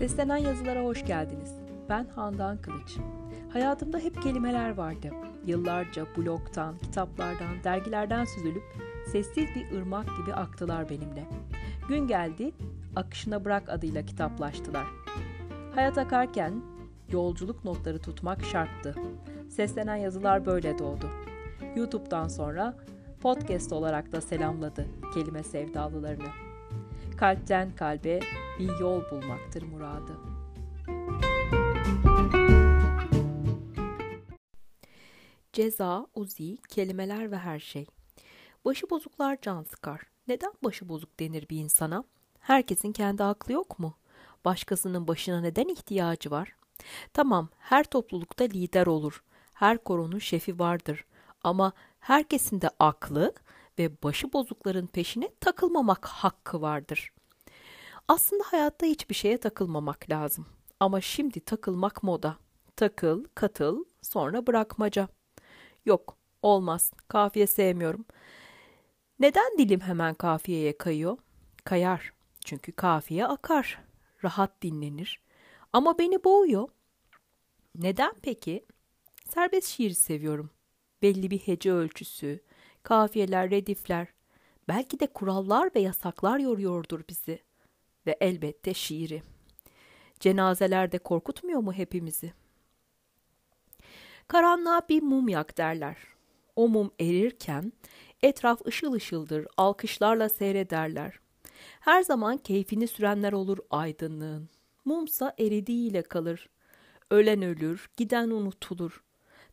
Seslenen yazılara hoş geldiniz. Ben Handan Kılıç. Hayatımda hep kelimeler vardı. Yıllarca blogtan, kitaplardan, dergilerden süzülüp sessiz bir ırmak gibi aktılar benimle. Gün geldi, akışına bırak adıyla kitaplaştılar. Hayat akarken yolculuk notları tutmak şarttı. Seslenen yazılar böyle doğdu. YouTube'dan sonra podcast olarak da selamladı kelime sevdalılarını. Kalpten kalbe bir yol bulmaktır muradı. Ceza, uzi, kelimeler ve her şey. Başı bozuklar can sıkar. Neden başı bozuk denir bir insana? Herkesin kendi aklı yok mu? Başkasının başına neden ihtiyacı var? Tamam, her toplulukta lider olur. Her koronun şefi vardır. Ama herkesin de aklı ve başı bozukların peşine takılmamak hakkı vardır. Aslında hayatta hiçbir şeye takılmamak lazım. Ama şimdi takılmak moda. Takıl, katıl, sonra bırakmaca. Yok, olmaz. Kafiye sevmiyorum. Neden dilim hemen kafiyeye kayıyor? Kayar. Çünkü kafiye akar. Rahat dinlenir. Ama beni boğuyor. Neden peki? Serbest şiir seviyorum. Belli bir hece ölçüsü, kafiyeler, redifler, belki de kurallar ve yasaklar yoruyordur bizi. Ve elbette şiiri. Cenazelerde korkutmuyor mu hepimizi? Karanlığa bir mum yak derler. O mum erirken etraf ışıl ışıldır, alkışlarla seyrederler. Her zaman keyfini sürenler olur aydınlığın. Mumsa eridiğiyle kalır. Ölen ölür, giden unutulur.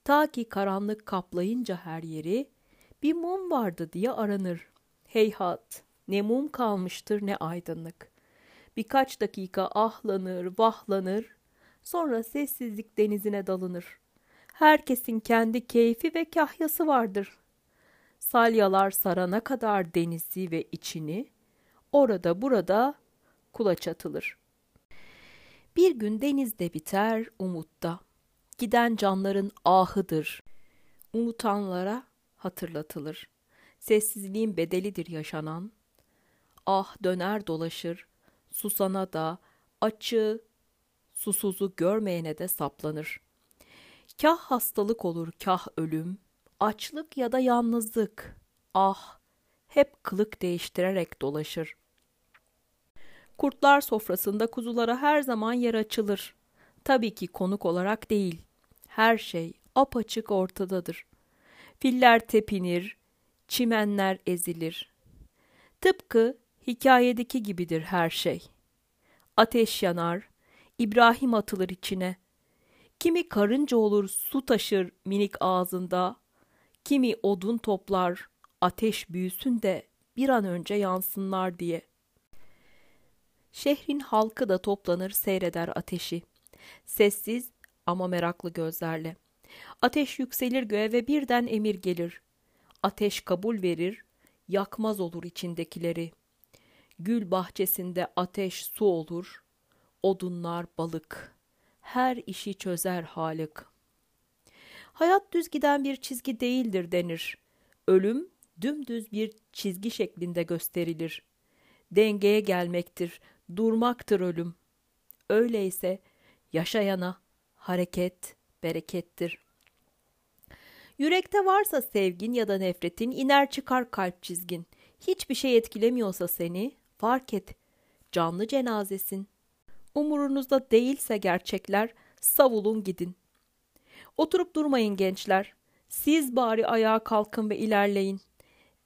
Ta ki karanlık kaplayınca her yeri bir mum vardı diye aranır. Heyhat, ne mum kalmıştır ne aydınlık. Birkaç dakika ahlanır, vahlanır, sonra sessizlik denizine dalınır. Herkesin kendi keyfi ve kahyası vardır. Salyalar sarana kadar denizi ve içini, orada burada kulaç atılır. Bir gün denizde biter, umutta. Giden canların ahıdır. Unutanlara hatırlatılır. Sessizliğin bedelidir yaşanan. Ah döner dolaşır, susana da, açı, susuzu görmeyene de saplanır. Kah hastalık olur, kah ölüm, açlık ya da yalnızlık. Ah, hep kılık değiştirerek dolaşır. Kurtlar sofrasında kuzulara her zaman yer açılır. Tabii ki konuk olarak değil. Her şey apaçık ortadadır. Filler tepinir, çimenler ezilir. Tıpkı hikayedeki gibidir her şey. Ateş yanar, İbrahim atılır içine. Kimi karınca olur su taşır minik ağzında, kimi odun toplar, ateş büyüsün de bir an önce yansınlar diye. Şehrin halkı da toplanır seyreder ateşi. Sessiz ama meraklı gözlerle. Ateş yükselir göğe ve birden emir gelir. Ateş kabul verir, yakmaz olur içindekileri. Gül bahçesinde ateş su olur, odunlar balık. Her işi çözer Halık. Hayat düz giden bir çizgi değildir denir. Ölüm dümdüz bir çizgi şeklinde gösterilir. Dengeye gelmektir, durmaktır ölüm. Öyleyse yaşayana hareket berekettir. Yürekte varsa sevgin ya da nefretin iner çıkar kalp çizgin. Hiçbir şey etkilemiyorsa seni fark et. Canlı cenazesin. Umurunuzda değilse gerçekler savulun gidin. Oturup durmayın gençler. Siz bari ayağa kalkın ve ilerleyin.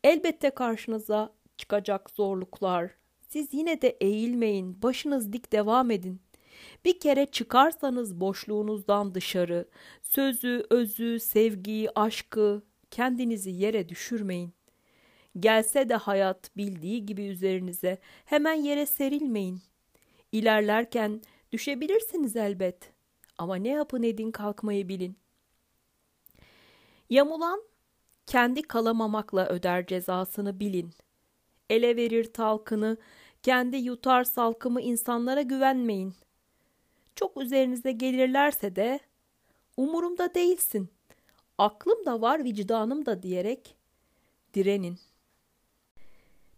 Elbette karşınıza çıkacak zorluklar. Siz yine de eğilmeyin, başınız dik devam edin. Bir kere çıkarsanız boşluğunuzdan dışarı, sözü, özü, sevgiyi, aşkı, kendinizi yere düşürmeyin. Gelse de hayat bildiği gibi üzerinize hemen yere serilmeyin. İlerlerken düşebilirsiniz elbet. Ama ne yapın edin kalkmayı bilin. Yamulan kendi kalamamakla öder cezasını bilin. Ele verir talkını, kendi yutar salkımı insanlara güvenmeyin. Çok üzerinize gelirlerse de umurumda değilsin. Aklım da var, vicdanım da diyerek direnin.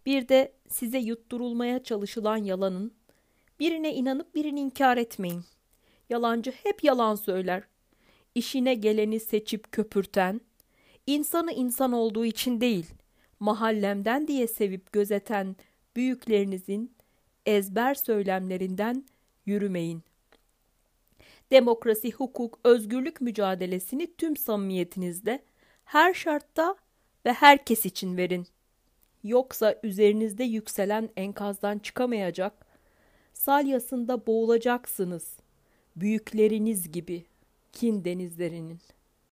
Bir de size yutturulmaya çalışılan yalanın Birine inanıp birini inkar etmeyin. Yalancı hep yalan söyler. İşine geleni seçip köpürten, insanı insan olduğu için değil, mahallemden diye sevip gözeten büyüklerinizin ezber söylemlerinden yürümeyin. Demokrasi, hukuk, özgürlük mücadelesini tüm samimiyetinizde, her şartta ve herkes için verin. Yoksa üzerinizde yükselen enkazdan çıkamayacak, salyasında boğulacaksınız. Büyükleriniz gibi kin denizlerinin.''